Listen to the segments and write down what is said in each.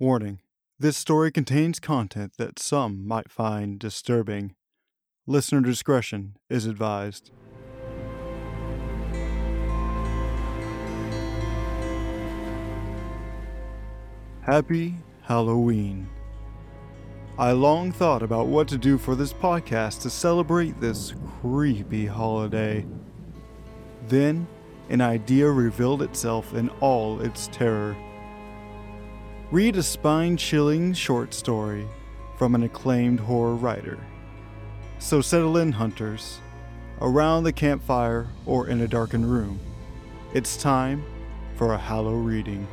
Warning this story contains content that some might find disturbing. Listener discretion is advised. Happy Halloween. I long thought about what to do for this podcast to celebrate this creepy holiday. Then, an idea revealed itself in all its terror. Read a spine chilling short story from an acclaimed horror writer. So settle in, hunters, around the campfire or in a darkened room. It's time for a Hallow reading.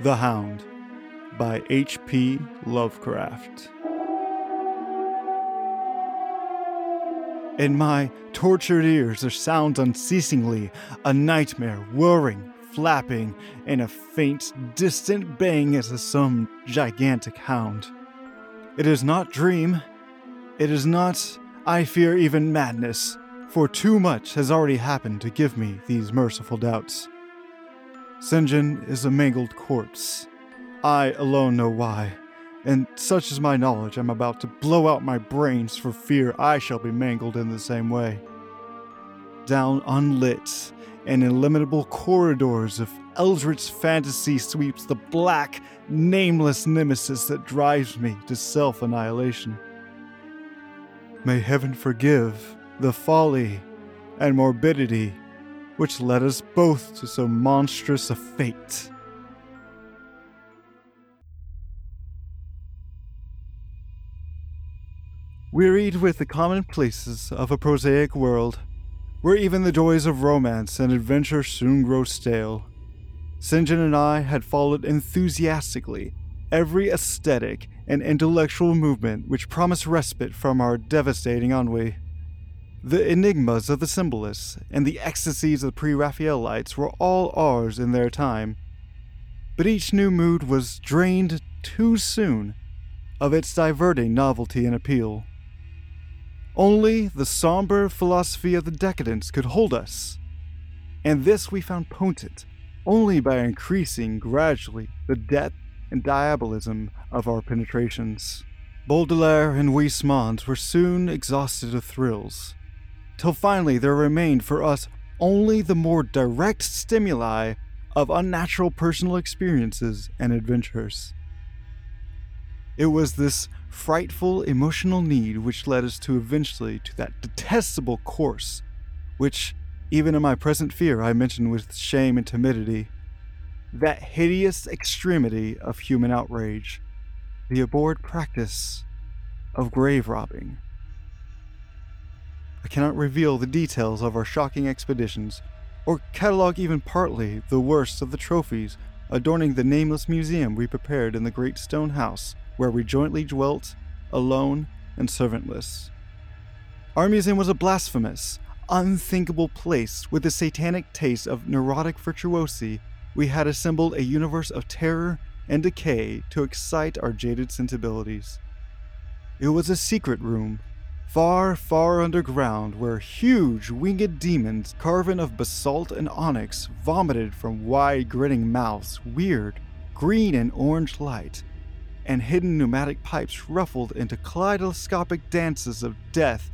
The Hound by H.P. Lovecraft. In my tortured ears there sounds unceasingly a nightmare whirring, flapping, and a faint, distant baying as of some gigantic hound. It is not dream. It is not, I fear, even madness, for too much has already happened to give me these merciful doubts. Sinjin is a mangled corpse. I alone know why, and such is my knowledge I'm about to blow out my brains for fear I shall be mangled in the same way. Down unlit and illimitable corridors of eldritch fantasy sweeps the black, nameless nemesis that drives me to self annihilation. May heaven forgive the folly and morbidity which led us both to so monstrous a fate. Wearied with the commonplaces of a prosaic world, where even the joys of romance and adventure soon grow stale, Sinjin and I had followed enthusiastically every aesthetic and intellectual movement which promised respite from our devastating ennui. The enigmas of the symbolists and the ecstasies of the pre Raphaelites were all ours in their time, but each new mood was drained too soon of its diverting novelty and appeal. Only the somber philosophy of the decadence could hold us, and this we found potent only by increasing gradually the depth and diabolism of our penetrations. Baudelaire and Huysmans were soon exhausted of thrills till finally there remained for us only the more direct stimuli of unnatural personal experiences and adventures. It was this frightful emotional need which led us to eventually to that detestable course, which, even in my present fear, I mention with shame and timidity, that hideous extremity of human outrage, the abhorred practice of grave robbing. I cannot reveal the details of our shocking expeditions, or catalog even partly the worst of the trophies adorning the nameless museum we prepared in the great stone house where we jointly dwelt, alone and servantless. Our museum was a blasphemous, unthinkable place with the satanic taste of neurotic virtuosi. We had assembled a universe of terror and decay to excite our jaded sensibilities. It was a secret room far, far underground, where huge winged demons, carven of basalt and onyx, vomited from wide grinning mouths weird, green and orange light, and hidden pneumatic pipes ruffled into kaleidoscopic dances of death.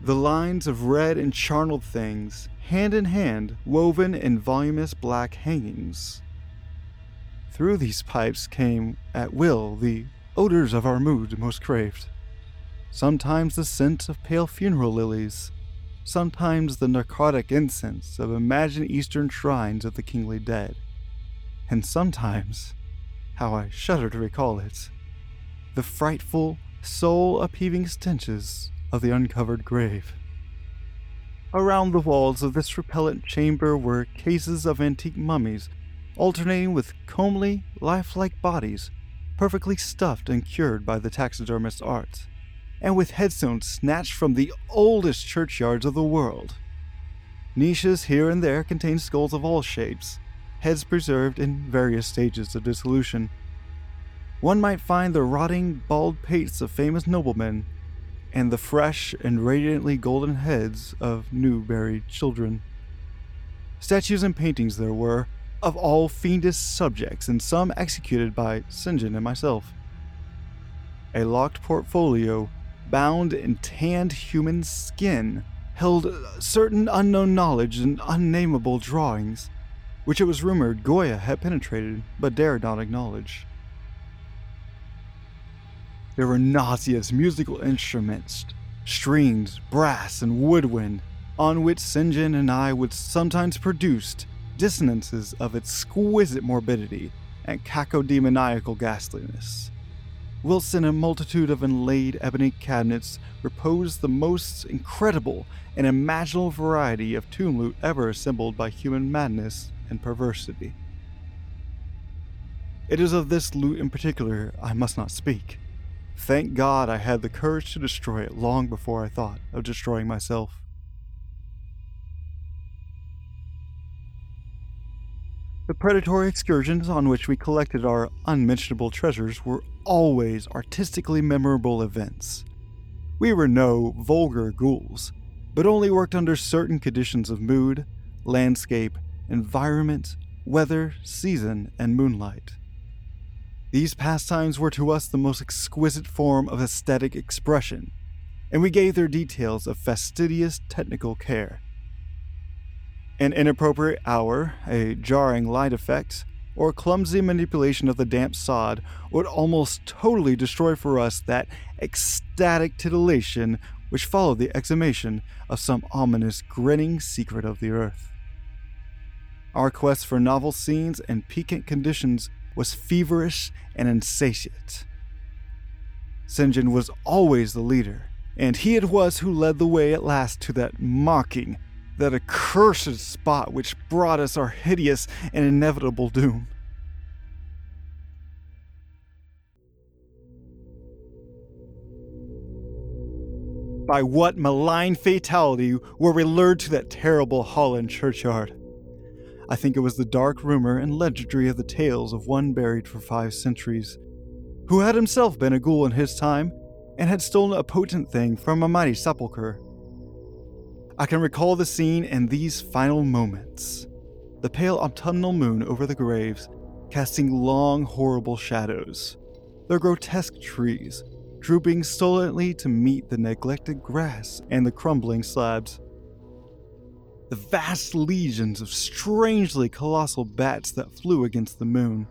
The lines of red and charnel things, hand in hand, woven in voluminous black hangings. Through these pipes came, at will, the odors of our mood most craved sometimes the scent of pale funeral lilies, sometimes the narcotic incense of imagined eastern shrines of the kingly dead, and sometimes, how I shudder to recall it, the frightful, soul upheaving stenches of the uncovered grave. Around the walls of this repellent chamber were cases of antique mummies, alternating with comely, lifelike bodies, perfectly stuffed and cured by the taxidermist's art and with headstones snatched from the oldest churchyards of the world. Niches here and there contained skulls of all shapes, heads preserved in various stages of dissolution. One might find the rotting, bald pates of famous noblemen, and the fresh and radiantly golden heads of new buried children. Statues and paintings there were, of all fiendish subjects, and some executed by St. John and myself. A locked portfolio, bound in tanned human skin, held certain unknown knowledge and unnameable drawings, which it was rumored Goya had penetrated but dared not acknowledge. There were nauseous musical instruments, strings, brass, and woodwind, on which. John and I would sometimes produce dissonances of exquisite morbidity and cacodemoniacal ghastliness. Whilst in a multitude of inlaid ebony cabinets reposed the most incredible and imaginable variety of tomb loot ever assembled by human madness and perversity. It is of this loot in particular I must not speak. Thank God I had the courage to destroy it long before I thought of destroying myself. The predatory excursions on which we collected our unmentionable treasures were always artistically memorable events. We were no vulgar ghouls, but only worked under certain conditions of mood, landscape, environment, weather, season, and moonlight. These pastimes were to us the most exquisite form of aesthetic expression, and we gave their details a fastidious technical care. An inappropriate hour, a jarring light effect, or clumsy manipulation of the damp sod would almost totally destroy for us that ecstatic titillation which followed the exhumation of some ominous grinning secret of the earth. Our quest for novel scenes and piquant conditions was feverish and insatiate. St. John was always the leader, and he it was who led the way at last to that mocking, that accursed spot which brought us our hideous and inevitable doom. By what malign fatality were we lured to that terrible Holland churchyard? I think it was the dark rumor and legendary of the tales of one buried for five centuries, who had himself been a ghoul in his time and had stolen a potent thing from a mighty sepulchre. I can recall the scene in these final moments. The pale autumnal moon over the graves, casting long, horrible shadows, the grotesque trees drooping stolidly to meet the neglected grass and the crumbling slabs, the vast legions of strangely colossal bats that flew against the moon,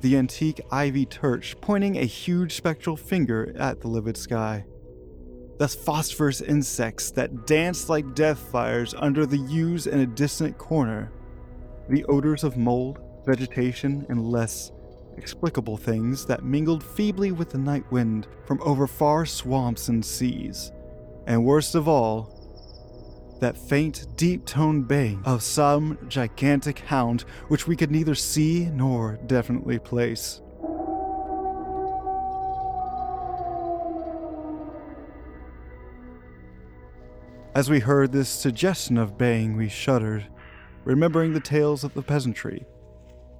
the antique ivy turch pointing a huge spectral finger at the livid sky. The phosphorus insects that danced like death fires under the yews in a distant corner, the odors of mold, vegetation, and less explicable things that mingled feebly with the night wind from over far swamps and seas, and worst of all, that faint, deep toned baying of some gigantic hound which we could neither see nor definitely place. As we heard this suggestion of baying, we shuddered, remembering the tales of the peasantry.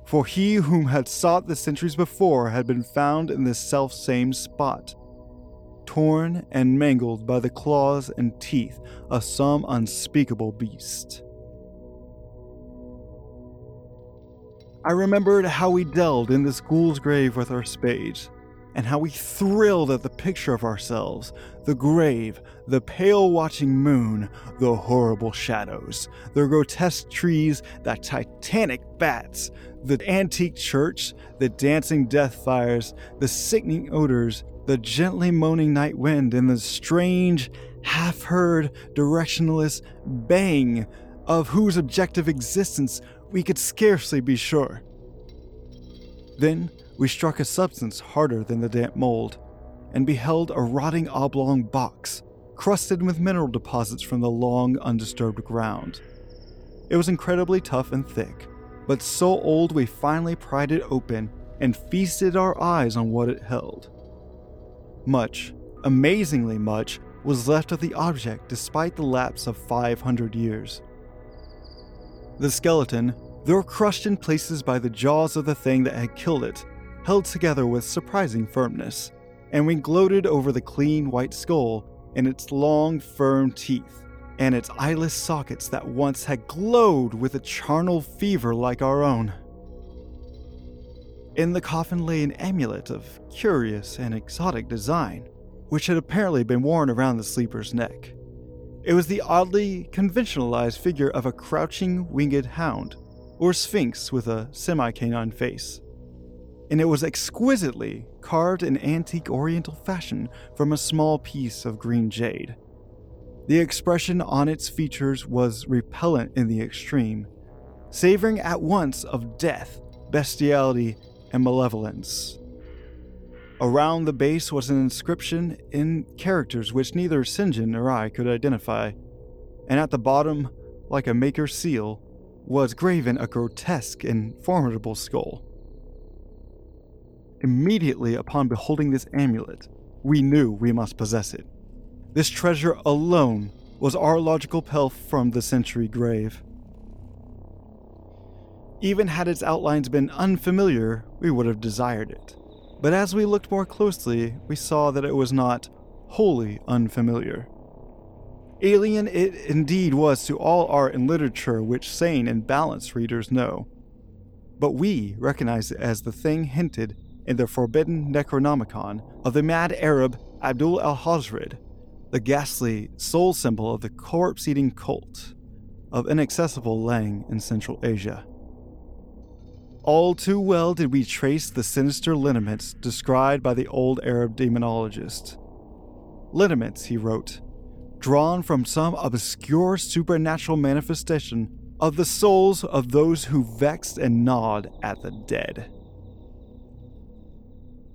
For he whom had sought the centuries before had been found in this self same spot, torn and mangled by the claws and teeth of some unspeakable beast. I remembered how we delved in this ghoul's grave with our spades, and how we thrilled at the picture of ourselves the grave, the pale watching moon, the horrible shadows, the grotesque trees, the titanic bats, the antique church, the dancing death fires, the sickening odors, the gently moaning night wind, and the strange, half heard, directionless bang of whose objective existence we could scarcely be sure. Then we struck a substance harder than the damp mold and beheld a rotting oblong box crusted with mineral deposits from the long undisturbed ground. It was incredibly tough and thick, but so old we finally pried it open and feasted our eyes on what it held. Much, amazingly much, was left of the object despite the lapse of 500 years. The skeleton, though crushed in places by the jaws of the thing that had killed it, held together with surprising firmness, and we gloated over the clean white skull and its long, firm teeth, and its eyeless sockets that once had glowed with a charnel fever like our own. In the coffin lay an amulet of curious and exotic design, which had apparently been worn around the sleeper's neck. It was the oddly conventionalized figure of a crouching winged hound, or sphinx with a semi canine face. And it was exquisitely carved in antique oriental fashion from a small piece of green jade. The expression on its features was repellent in the extreme, savoring at once of death, bestiality, and malevolence. Around the base was an inscription in characters which neither. John nor I could identify, and at the bottom, like a maker's seal, was graven a grotesque and formidable skull. Immediately upon beholding this amulet, we knew we must possess it. This treasure alone was our logical pelf from the century grave. Even had its outlines been unfamiliar, we would have desired it. But as we looked more closely, we saw that it was not wholly unfamiliar. Alien it indeed was to all art and literature which sane and balanced readers know. But we recognize it as the thing hinted in the forbidden Necronomicon of the mad Arab Abdul Alhazred, the ghastly soul symbol of the corpse eating cult of inaccessible Leng in Central Asia. All too well did we trace the sinister lineaments described by the old Arab demonologist. Lineaments, he wrote, drawn from some obscure supernatural manifestation of the souls of those who vexed and gnawed at the dead.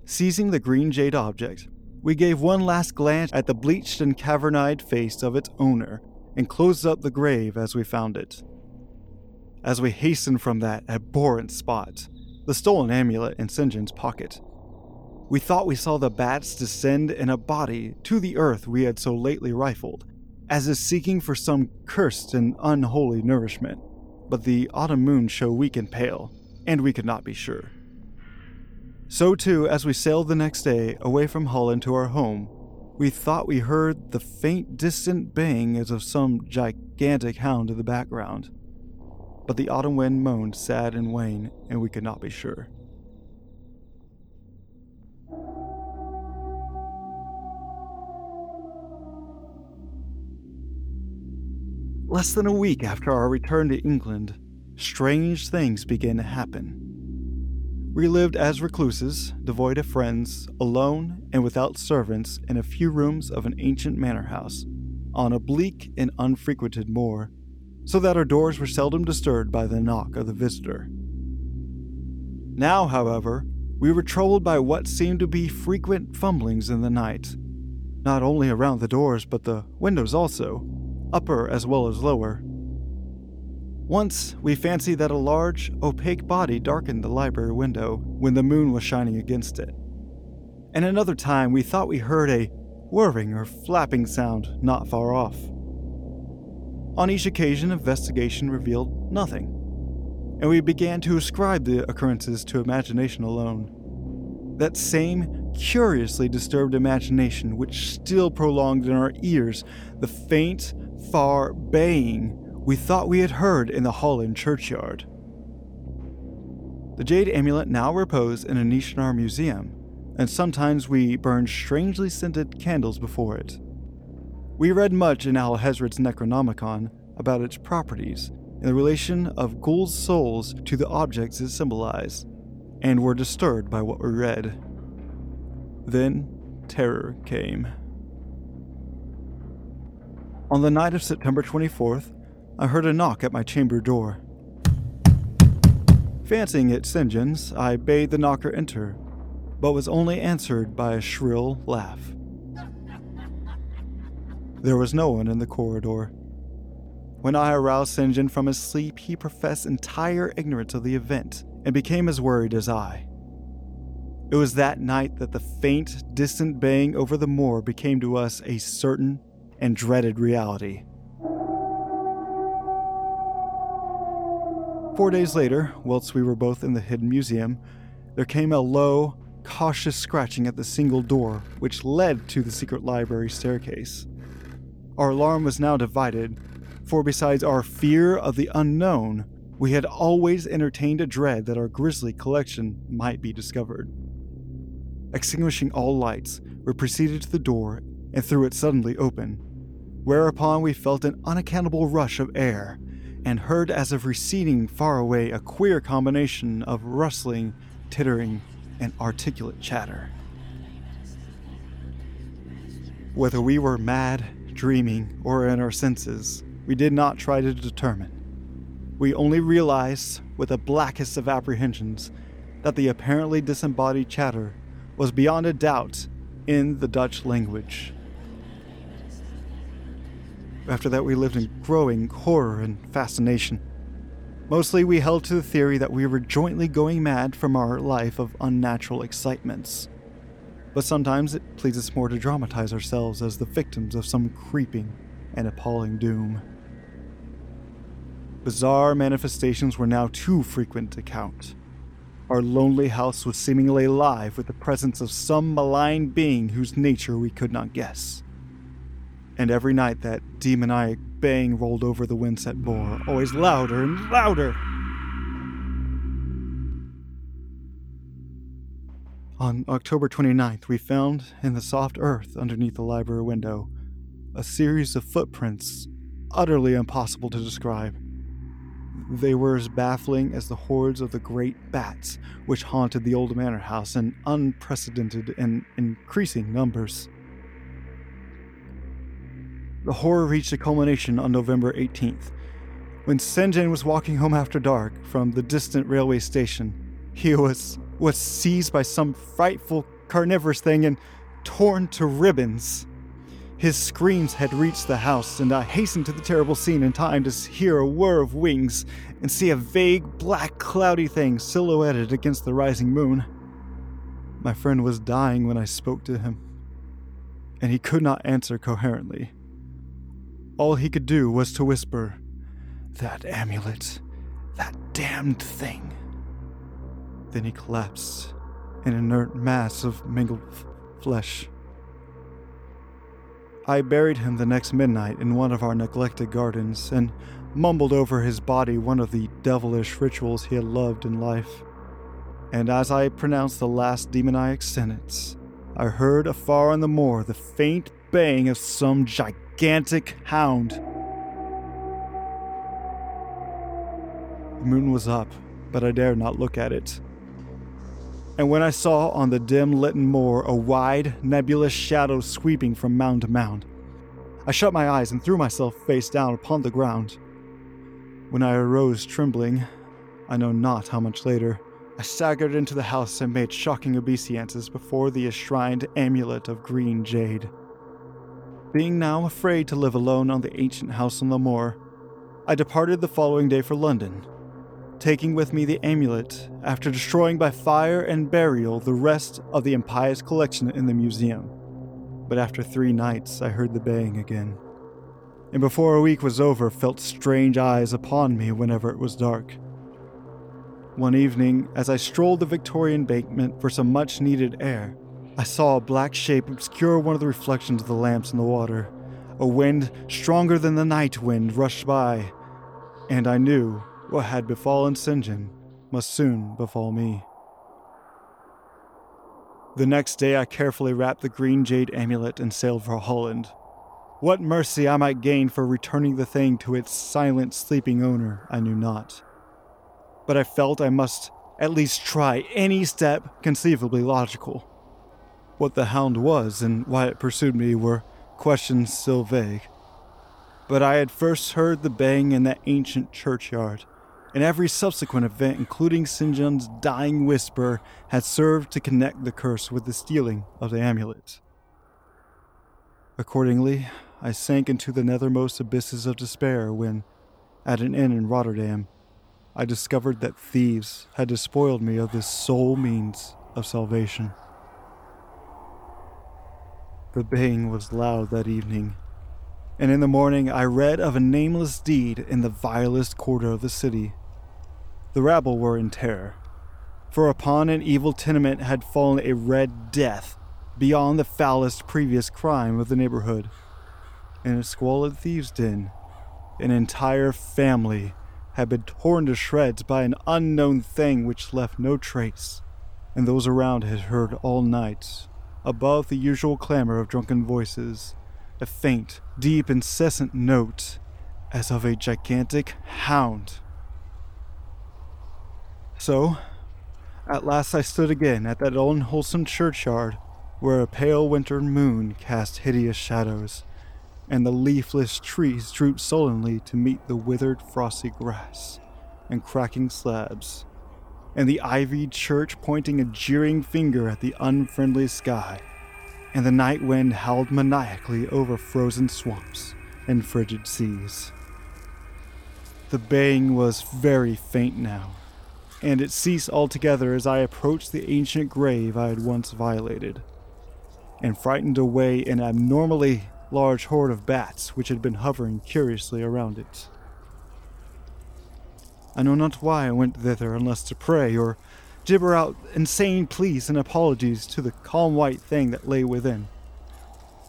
Seizing the green jade object, we gave one last glance at the bleached and cavern-eyed face of its owner and closed up the grave as we found it. As we hastened from that abhorrent spot, the stolen amulet in St. John's pocket, we thought we saw the bats descend in a body to the earth we had so lately rifled, as if seeking for some cursed and unholy nourishment. But the autumn moon showed weak and pale, and we could not be sure. So, too, as we sailed the next day away from Holland to our home, we thought we heard the faint, distant baying as of some gigantic hound in the background but the autumn wind moaned sad and wan, and we could not be sure. Less than a week after our return to England, strange things began to happen. We lived as recluses, devoid of friends, alone and without servants in a few rooms of an ancient manor house, on a bleak and unfrequented moor so that our doors were seldom disturbed by the knock of the visitor. Now, however, we were troubled by what seemed to be frequent fumblings in the night, not only around the doors but the windows also, upper as well as lower. Once, we fancied that a large, opaque body darkened the library window when the moon was shining against it. And another time, we thought we heard a whirring or flapping sound not far off. On each occasion, investigation revealed nothing, and we began to ascribe the occurrences to imagination alone. That same curiously disturbed imagination which still prolonged in our ears the faint, far baying we thought we had heard in the Holland churchyard. The jade amulet now reposed in a niche in our museum, and sometimes we burned strangely scented candles before it. We read much in Alhazred's Necronomicon about its properties and the relation of ghouls' souls to the objects it symbolized, and were disturbed by what we read. Then terror came. On the night of September 24th, I heard a knock at my chamber door. Fancying it St. John's, I bade the knocker enter, but was only answered by a shrill laugh. There was no one in the corridor. When I aroused St. John from his sleep, he professed entire ignorance of the event and became as worried as I. It was that night that the faint, distant baying over the moor became to us a certain and dreaded reality. Four days later, whilst we were both in the Hidden Museum, there came a low, cautious scratching at the single door which led to the secret library staircase. Our alarm was now divided, for besides our fear of the unknown, we had always entertained a dread that our grisly collection might be discovered. Extinguishing all lights, we proceeded to the door and threw it suddenly open, whereupon we felt an unaccountable rush of air and heard as if receding far away a queer combination of rustling, tittering, and articulate chatter. Whether we were mad, dreaming, or in our senses, we did not try to determine. We only realized, with the blackest of apprehensions, that the apparently disembodied chatter was beyond a doubt in the Dutch language. After that, we lived in growing horror and fascination. Mostly, we held to the theory that we were jointly going mad from our life of unnatural excitements. But sometimes it pleases more to dramatize ourselves as the victims of some creeping and appalling doom. Bizarre manifestations were now too frequent to count. Our lonely house was seemingly alive with the presence of some malign being whose nature we could not guess. And every night that demoniac bang rolled over the windset bore, always louder and louder. On October 29th, we found in the soft earth underneath the library window a series of footprints utterly impossible to describe. They were as baffling as the hordes of the great bats which haunted the old manor house in unprecedented and increasing numbers. The horror reached a culmination on November 18th, when Senjin was walking home after dark from the distant railway station. He was was seized by some frightful carnivorous thing and torn to ribbons. His screams had reached the house, and I hastened to the terrible scene in time to hear a whir of wings and see a vague, black, cloudy thing silhouetted against the rising moon. My friend was dying when I spoke to him, and he could not answer coherently. All he could do was to whisper, That amulet, that damned thing. Then he collapsed, an inert mass of mingled f- flesh. I buried him the next midnight in one of our neglected gardens and mumbled over his body one of the devilish rituals he had loved in life. And as I pronounced the last demoniac sentence, I heard afar on the moor the faint baying of some gigantic hound. The moon was up, but I dared not look at it. And when I saw on the dim lit moor a wide, nebulous shadow sweeping from mound to mound, I shut my eyes and threw myself face down upon the ground. When I arose trembling, I know not how much later, I staggered into the house and made shocking obeisances before the enshrined amulet of green jade. Being now afraid to live alone on the ancient house on the moor, I departed the following day for London, taking with me the amulet after destroying by fire and burial the rest of the impious collection in the museum. But after three nights, I heard the baying again, and before a week was over, felt strange eyes upon me whenever it was dark. One evening, as I strolled the Victorian embankment for some much needed air, I saw a black shape obscure one of the reflections of the lamps in the water. A wind stronger than the night wind rushed by, and I knew what had befallen Sinjin must soon befall me. The next day, I carefully wrapped the green jade amulet and sailed for Holland. What mercy I might gain for returning the thing to its silent, sleeping owner, I knew not. But I felt I must at least try any step conceivably logical. What the hound was and why it pursued me were questions still vague. But I had first heard the bang in that ancient churchyard, and every subsequent event, including Sinjin's dying whisper, had served to connect the curse with the stealing of the amulet. Accordingly, I sank into the nethermost abysses of despair when, at an inn in Rotterdam, I discovered that thieves had despoiled me of this sole means of salvation. The baying was loud that evening, and in the morning I read of a nameless deed in the vilest quarter of the city. The rabble were in terror, For upon an evil tenement had fallen a red death beyond the foulest previous crime of the neighborhood. In a squalid thieves' den, an entire family had been torn to shreds by an unknown thing which left no trace, and those around had heard all night, above the usual clamor of drunken voices, a faint, deep, incessant note as of a gigantic hound. So, at last I stood again at that unwholesome churchyard where a pale winter moon cast hideous shadows, and the leafless trees drooped sullenly to meet the withered frosty grass and cracking slabs, and the ivied church pointing a jeering finger at the unfriendly sky, and the night wind howled maniacally over frozen swamps and frigid seas. The baying was very faint now, and it ceased altogether as I approached the ancient grave I had once violated, and frightened away an abnormally large horde of bats which had been hovering curiously around it. I know not why I went thither unless to pray or gibber out insane pleas and apologies to the calm white thing that lay within.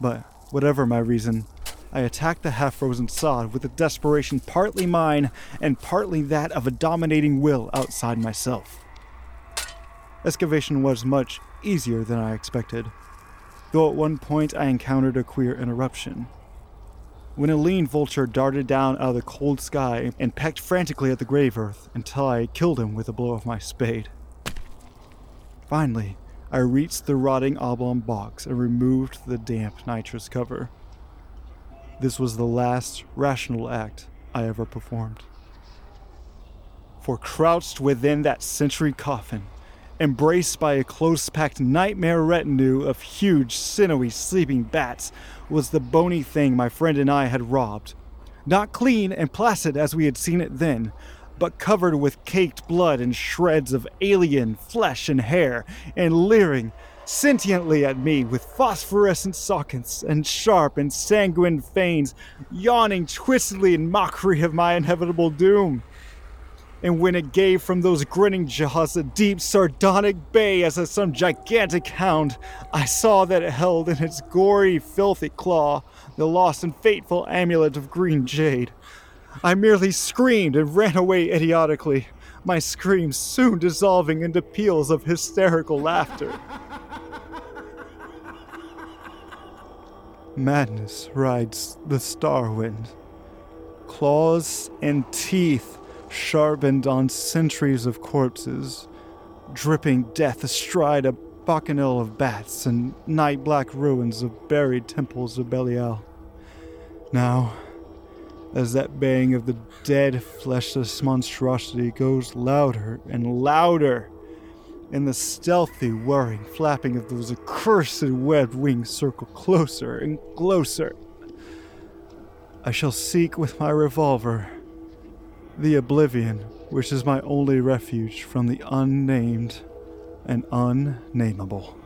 But whatever my reason, I attacked the half frozen sod with a desperation partly mine and partly that of a dominating will outside myself. Excavation was much easier than I expected, though at one point I encountered a queer interruption. When a lean vulture darted down out of the cold sky and pecked frantically at the grave earth until I killed him with a blow of my spade. Finally, I reached the rotting oblong box and removed the damp nitrous cover. This was the last rational act I ever performed. For crouched within that century coffin, embraced by a close packed nightmare retinue of huge, sinewy, sleeping bats, was the bony thing my friend and I had robbed. Not clean and placid as we had seen it then, but covered with caked blood and shreds of alien flesh and hair, and leering sentiently at me with phosphorescent sockets and sharp and sanguine fangs, yawning twistedly in mockery of my inevitable doom. And when it gave from those grinning jaws a deep sardonic bay as of some gigantic hound, I saw that it held in its gory, filthy claw the lost and fateful amulet of green jade. I merely screamed and ran away idiotically, my screams soon dissolving into peals of hysterical laughter. Madness rides the star wind. Claws and teeth sharpened on centuries of corpses, dripping death astride a bacchanal of bats and night black ruins of buried temples of Belial. Now, as that baying of the dead fleshless monstrosity goes louder and louder, and the stealthy, whirring flapping of those accursed webbed wings circle closer and closer. I shall seek with my revolver the oblivion which is my only refuge from the unnamed and unnameable.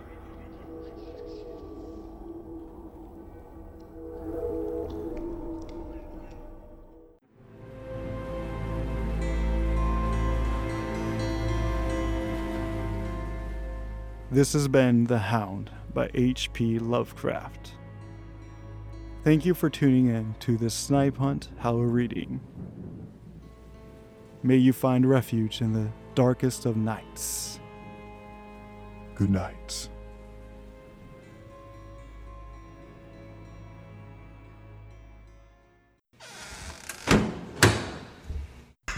This has been The Hound by H.P. Lovecraft. Thank you for tuning in to the Snipe Hunt Howler reading. May you find refuge in the darkest of nights. Good night.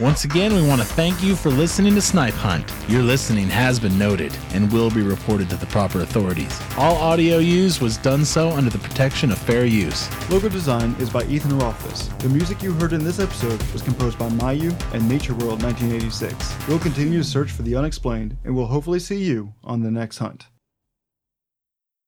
Once again, we want to thank you for listening to Snipe Hunt. Your listening has been noted and will be reported to the proper authorities. All audio used was done so under the protection of fair use. Logo design is by Ethan Rothfuss. The music you heard in this episode was composed by Mayu and Nature World 1986. We'll continue to search for the unexplained and we'll hopefully see you on the next hunt.